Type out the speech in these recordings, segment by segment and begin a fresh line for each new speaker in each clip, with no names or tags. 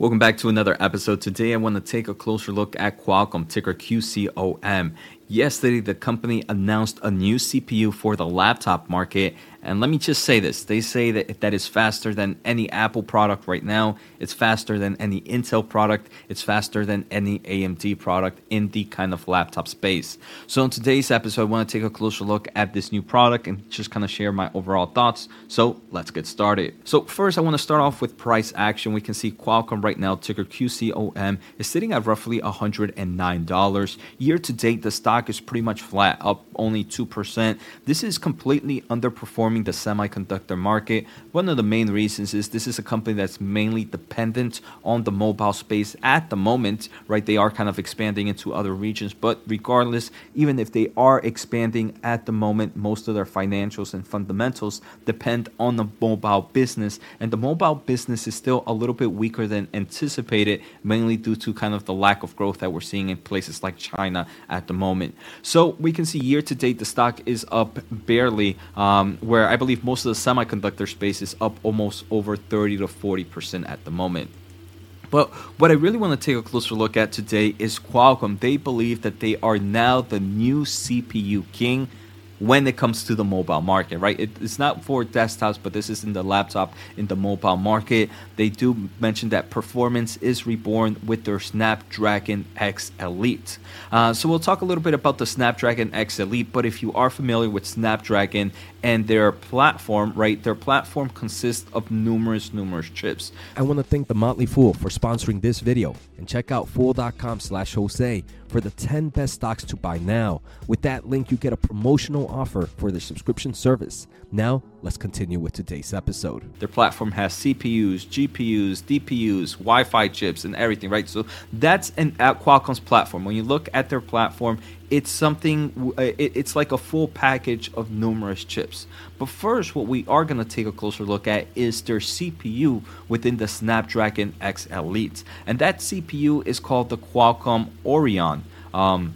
Welcome back to another episode. Today, I want to take a closer look at Qualcomm, ticker QCOM. Yesterday, the company announced a new CPU for the laptop market. And let me just say this they say that that is faster than any Apple product right now. It's faster than any Intel product. It's faster than any AMD product in the kind of laptop space. So, in today's episode, I want to take a closer look at this new product and just kind of share my overall thoughts. So, let's get started. So, first, I want to start off with price action. We can see Qualcomm right now, ticker QCOM, is sitting at roughly $109. Year to date, the stock stock is pretty much flat, up only 2%. This is completely underperforming the semiconductor market. One of the main reasons is this is a company that's mainly dependent on the mobile space at the moment, right? They are kind of expanding into other regions, but regardless, even if they are expanding at the moment, most of their financials and fundamentals depend on the mobile business, and the mobile business is still a little bit weaker than anticipated, mainly due to kind of the lack of growth that we're seeing in places like China at the moment. So we can see year to date the stock is up barely, um, where I believe most of the semiconductor space is up almost over 30 to 40 percent at the moment. But what I really want to take a closer look at today is Qualcomm. They believe that they are now the new CPU king when it comes to the mobile market, right? It, it's not for desktops, but this is in the laptop, in the mobile market. They do mention that performance is reborn with their Snapdragon X Elite. Uh, so we'll talk a little bit about the Snapdragon X Elite, but if you are familiar with Snapdragon and their platform, right, their platform consists of numerous, numerous chips.
I want to thank the Motley Fool for sponsoring this video and check out fool.com slash Jose for the 10 best stocks to buy now. With that link, you get a promotional offer for their subscription service. Now, let's continue with today's episode.
Their platform has CPUs, GPUs, DPUs, Wi Fi chips, and everything, right? So that's an at Qualcomm's platform. When you look at their platform, it's something, it's like a full package of numerous chips. But first, what we are going to take a closer look at is their CPU within the Snapdragon X Elite. And that CPU is called the Qualcomm Oryon. Um,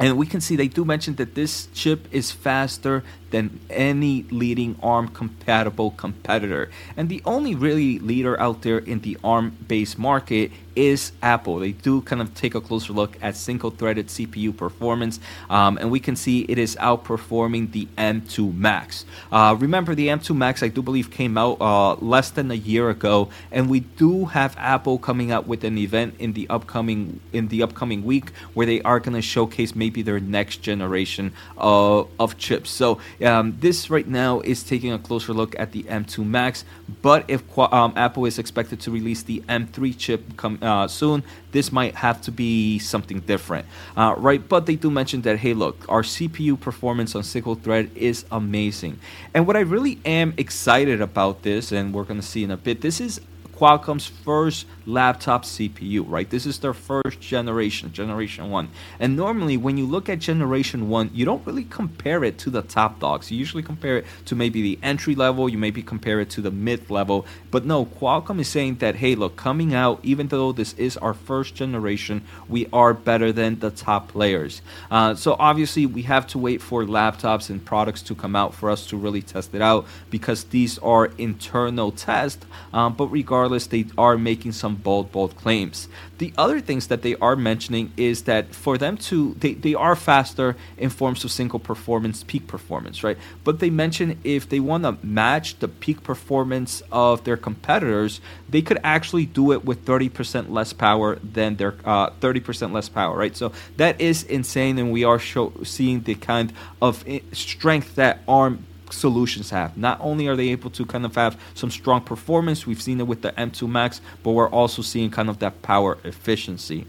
and we can see they do mention that this chip is faster than any leading ARM compatible competitor. And the only really leader out there in the ARM based market is Apple. They do kind of take a closer look at single threaded CPU performance, um, and we can see it is outperforming the M2 Max. Uh, remember, the M2 Max, I do believe, came out uh, less than a year ago, and we do have Apple coming out with an event in the upcoming in the upcoming week where they are going to showcase maybe their next generation of, of chips. So um, this right now is taking a closer look at the M2 Max, but if um, Apple is expected to release the M3 chip come uh, soon, this might have to be something different, uh, right? But they do mention that hey, look, our CPU performance on single thread is amazing, and what I really am excited about this, and we're gonna see in a bit, this is Qualcomm's first laptop CPU, right? This is their first generation, generation one. And normally, when you look at generation one, you don't really compare it to the top dogs. You usually compare it to maybe the entry level, you maybe compare it to the mid level. But no, Qualcomm is saying that, hey, look, coming out, even though this is our first generation, we are better than the top players. Uh, so obviously, we have to wait for laptops and products to come out for us to really test it out because these are internal tests. Um, but regardless, they are making some bold, bold claims. The other things that they are mentioning is that for them to, they, they are faster in forms of single performance, peak performance, right? But they mention if they want to match the peak performance of their competitors, they could actually do it with 30% less power than their uh, 30% less power, right? So that is insane, and we are show, seeing the kind of eh, strength that ARM solutions have. Not only are they able to kind of have some strong performance, we've seen it with the M2 Max, but we're also seeing kind of that power efficiency.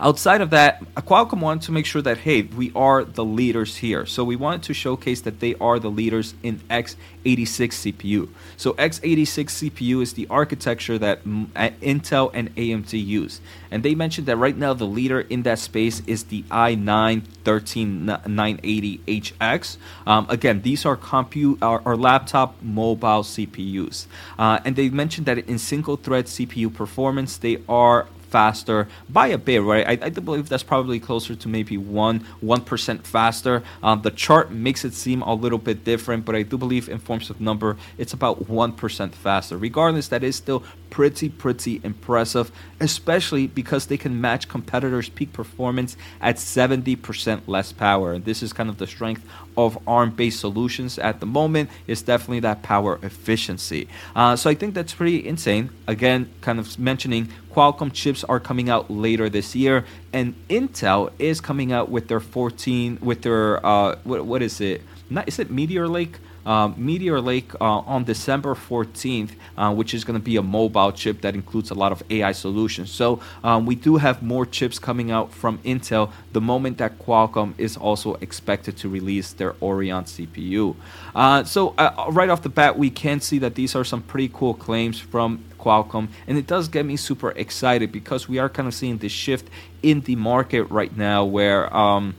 Outside of that, Qualcomm wanted to make sure that hey, we are the leaders here. So we wanted to showcase that they are the leaders in x86 CPU. So x86 CPU is the architecture that Intel and AMD use, and they mentioned that right now the leader in that space is the i9 13980HX. Um, again, these are compute are laptop mobile CPUs, uh, and they mentioned that in single thread CPU performance they are faster by a bit, right? I, I do believe that's probably closer to maybe one one percent faster. Um, the chart makes it seem a little bit different, but I do believe in forms of number, it's about one percent faster. Regardless, that is still pretty pretty impressive, especially because they can match competitors' peak performance at 70% less power. And this is kind of the strength of ARM-based solutions at the moment. Is definitely that power efficiency. Uh, so I think that's pretty insane. Again, kind of mentioning Qualcomm chips are coming out later this year, and Intel is coming out with their 14 with their uh, what, what is it? Not, is it Meteor Lake? Uh, Meteor Lake uh, on December 14th, uh, which is going to be a mobile chip that includes a lot of AI solutions. So um, we do have more chips coming out from Intel the moment that Qualcomm is also expected to release their Oryon CPU. Uh, so right off the bat, we can see that these are some pretty cool claims from Qualcomm, and it does get me super excited because we are kind of seeing this shift in the market right now where. Um,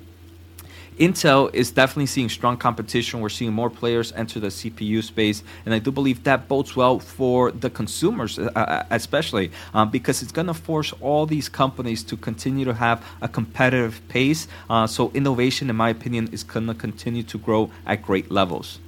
Intel is definitely seeing strong competition. We're seeing more players enter the CPU space, and I do believe that bodes well for the consumers, uh, uh especially um, because it's going to force all these companies to continue to have a competitive pace. Uh, so innovation, in my opinion, is going to continue to grow at great levels.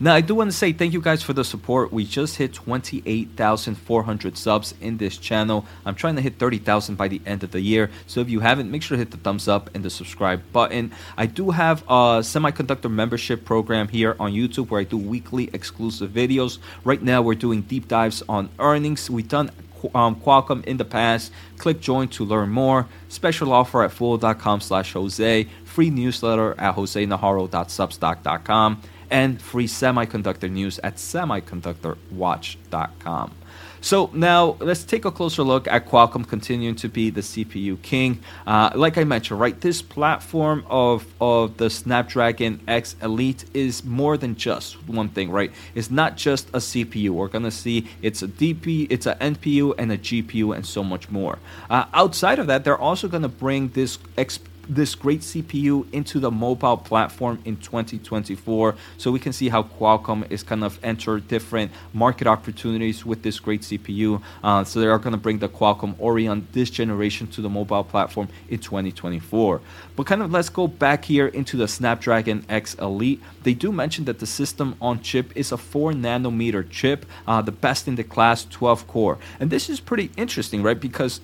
Now, I do want to say thank you guys for the support. We just hit 28,400 subs in this channel. I'm trying to hit 30,000 by the end of the year. So if you haven't, make sure to hit the thumbs up and the subscribe button. I do have a semiconductor membership program here on YouTube where I do weekly exclusive videos. Right now, we're doing deep dives on earnings. We've done um, Qualcomm in the past. Click join to learn more. Special offer at fool.com slash Jose. Free newsletter at josenajarro.substack.com and free semiconductor news at semiconductorwatch.com. So now let's take a closer look at Qualcomm continuing to be the CPU king. Uh, like I mentioned, right, this platform of of the Snapdragon X Elite is more than just one thing, right? It's not just a CPU. We're gonna see it's a DP, it's a NPU and a GPU and so much more. Uh, outside of that, they're also gonna bring this. Exp- this great CPU into the mobile platform in 2024. So we can see how Qualcomm is kind of enter different market opportunities with this great CPU. Uh, so they are going to bring the Qualcomm Oryon this generation to the mobile platform in 2024. But kind of let's go back here into the Snapdragon X Elite. They do mention that the system on chip is a 4 nanometer chip, uh, the best in the class 12 core. And this is pretty interesting, right? Because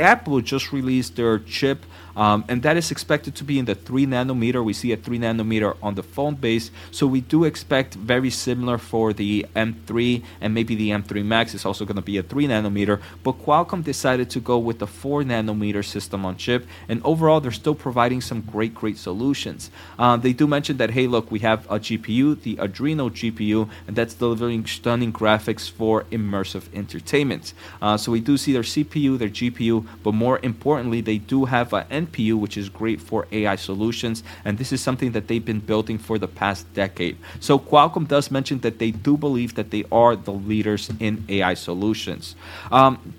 Apple just released their chip um, and that is expected to be in the 3 nanometer. We see a 3 nanometer on the phone base, so we do expect very similar for the M3 and maybe the M3 Max is also going to be a 3 nanometer. But Qualcomm decided to go with the 4 nanometer system on chip, and overall, they're still providing some great, great solutions. Uh, they do mention that, hey, look, we have a GPU, the Adreno GPU, and that's delivering stunning graphics for immersive entertainment. Uh, so we do see their CPU, their GPU, but more importantly, they do have an Which is great for AI solutions. And this is something that they've been building for the past decade. So Qualcomm does mention that they do believe that they are the leaders in AI solutions. Um,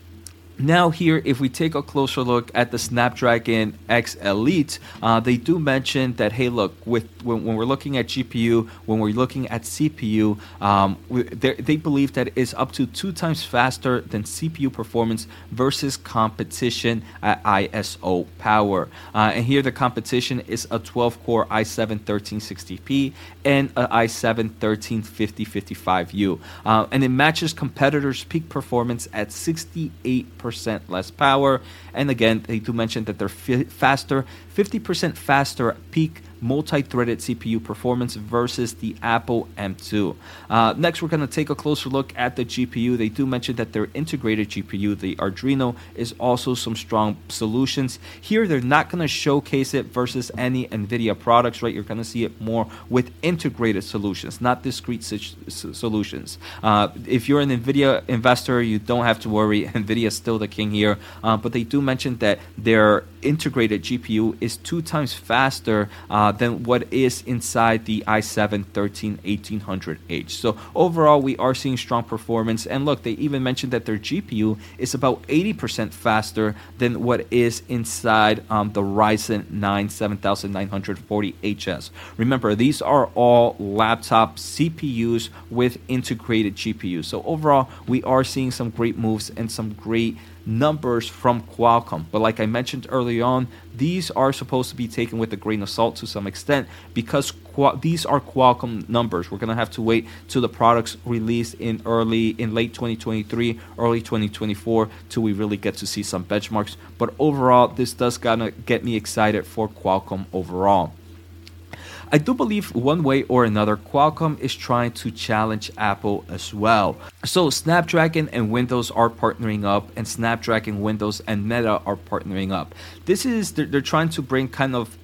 now here if we take a closer look at the snapdragon x elite uh, they do mention that hey look with when, when, we're looking at gpu when we're looking at cpu um, we, they believe that it's up to two times faster than cpu performance versus competition at iso power. Uh, and here the competition is a 12 core i7 1360p and a i7 1350 55u uh, and it matches competitors peak performance at 68 percent less power. And again, they do mention that they're faster, 50% faster peak multi-threaded CPU performance versus the Apple M2. Uh, next, we're going to take a closer look at the GPU. They do mention that their integrated GPU, the Adreno, is also some strong solutions. Here, they're not going to showcase it versus any NVIDIA products, right? You're going to see it more with integrated solutions, not discrete solutions. Uh, if you're an NVIDIA investor, you don't have to worry. NVIDIA is still the king here. Uh, but they do mention that their integrated GPU is two times faster uh, than what is inside the i7 13 1800H. So overall, we are seeing strong performance. And look, they even mentioned that their GPU is about 80% faster than what is inside um, the Ryzen 9 7940HS. Remember, these are all laptop CPUs with integrated GPUs. So overall, we are seeing some great moves and some great numbers from Qualcomm. But like I mentioned early on, these are supposed to be taken with a grain of salt to some extent because these are Qualcomm numbers. We're gonna have to wait till the products released in early in late 2023, early 2024 till we really get to see some benchmarks. But overall, this does gonna get me excited for Qualcomm overall. I do believe one way or another, Qualcomm is trying to challenge Apple as well. So Snapdragon and Windows are partnering up, and Snapdragon, Windows, and Meta are partnering up. This is they're, they're trying to bring kind of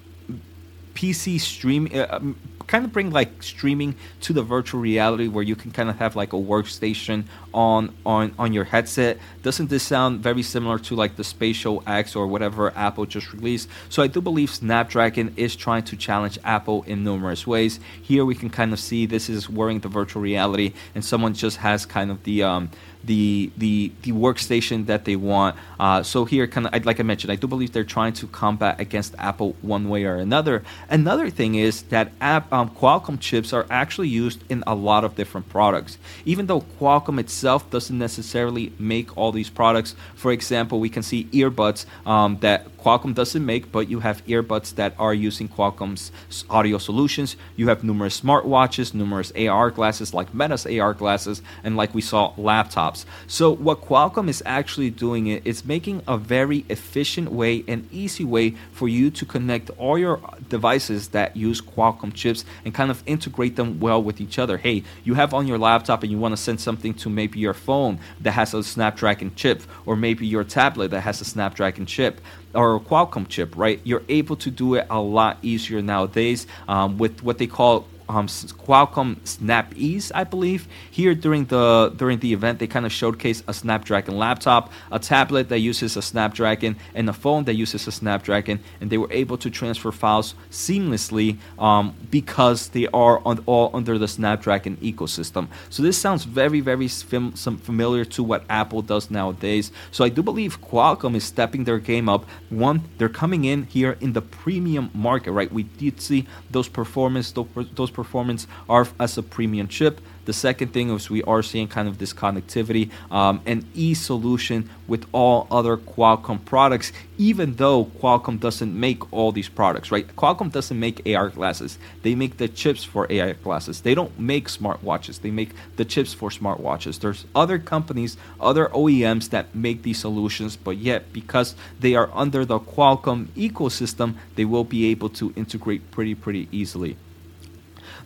PC stream, uh, um, kind of bring like streaming to the virtual reality where you can kind of have like a workstation on on on your headset. Doesn't this sound very similar to like the Spatial X or whatever Apple just released? So I do believe Snapdragon is trying to challenge Apple in numerous ways. Here we can kind of see this is wearing the virtual reality, and someone just has kind of the um, the the the workstation that they want. Uh, so here, kind of like I mentioned, I do believe they're trying to combat against Apple one way or another. Another thing is that app, um, Qualcomm chips are actually used in a lot of different products, even though Qualcomm itself doesn't necessarily make all these products. For example, we can see earbuds um, that Qualcomm doesn't make, but you have earbuds that are using Qualcomm's audio solutions. You have numerous smartwatches, numerous AR glasses like Meta's AR glasses, and like we saw, laptops. So what Qualcomm is actually doing is making a very efficient way and easy way for you to connect all your uh, devices that use Qualcomm chips and kind of integrate them well with each other. Hey, you have on your laptop and you want to send something to maybe your phone that has a Snapdragon chip, or maybe your tablet that has a Snapdragon chip or a Qualcomm chip, right? You're able to do it a lot easier nowadays um, with what they call um, Qualcomm SnapEase, I believe. Here during the during the event, they kind of showcase a Snapdragon laptop, a tablet that uses a Snapdragon, and a phone that uses a Snapdragon, and they were able to transfer files seamlessly um, because they are on, all under the Snapdragon ecosystem. So this sounds very very fam- familiar to what Apple does nowadays. So I do believe Qualcomm is stepping their game up. One, they're coming in here in the premium market, right? We did see those performance those performance are as a premium chip. The second thing is we are seeing kind of this connectivity um, and e solution with all other Qualcomm products, even though Qualcomm doesn't make all these products, right? Qualcomm doesn't make AR glasses. They make the chips for AR glasses. They don't make smartwatches. They make the chips for smartwatches. There's other companies, other OEMs that make these solutions, but yet because they are under the Qualcomm ecosystem, they will be able to integrate pretty, pretty easily.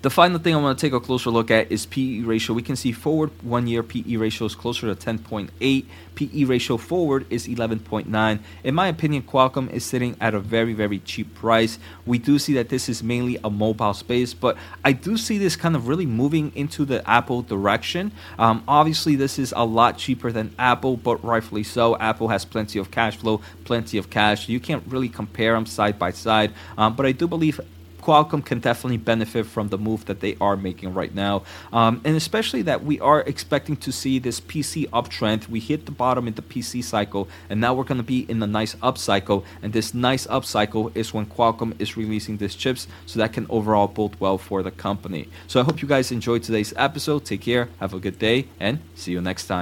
The final thing I want to take a closer look at is PE ratio. We can see forward one year PE ratio is closer to 10.8. PE ratio forward is 11.9. In my opinion, Qualcomm is sitting at a very, very cheap price. We do see that this is mainly a mobile space, but I do see this kind of really moving into the Apple direction. Um, obviously, this is a lot cheaper than Apple, but rightfully so. Apple has plenty of cash flow, plenty of cash. You can't really compare them side by side, um, but I do believe Qualcomm can definitely benefit from the move that they are making right now. Um, and especially that we are expecting to see this PC uptrend. We hit the bottom in the PC cycle, and now we're going to be in a nice upcycle. And this nice upcycle is when Qualcomm is releasing these chips, so that can overall bode well for the company. So I hope you guys enjoyed today's episode. Take care, have a good day, and see you next time.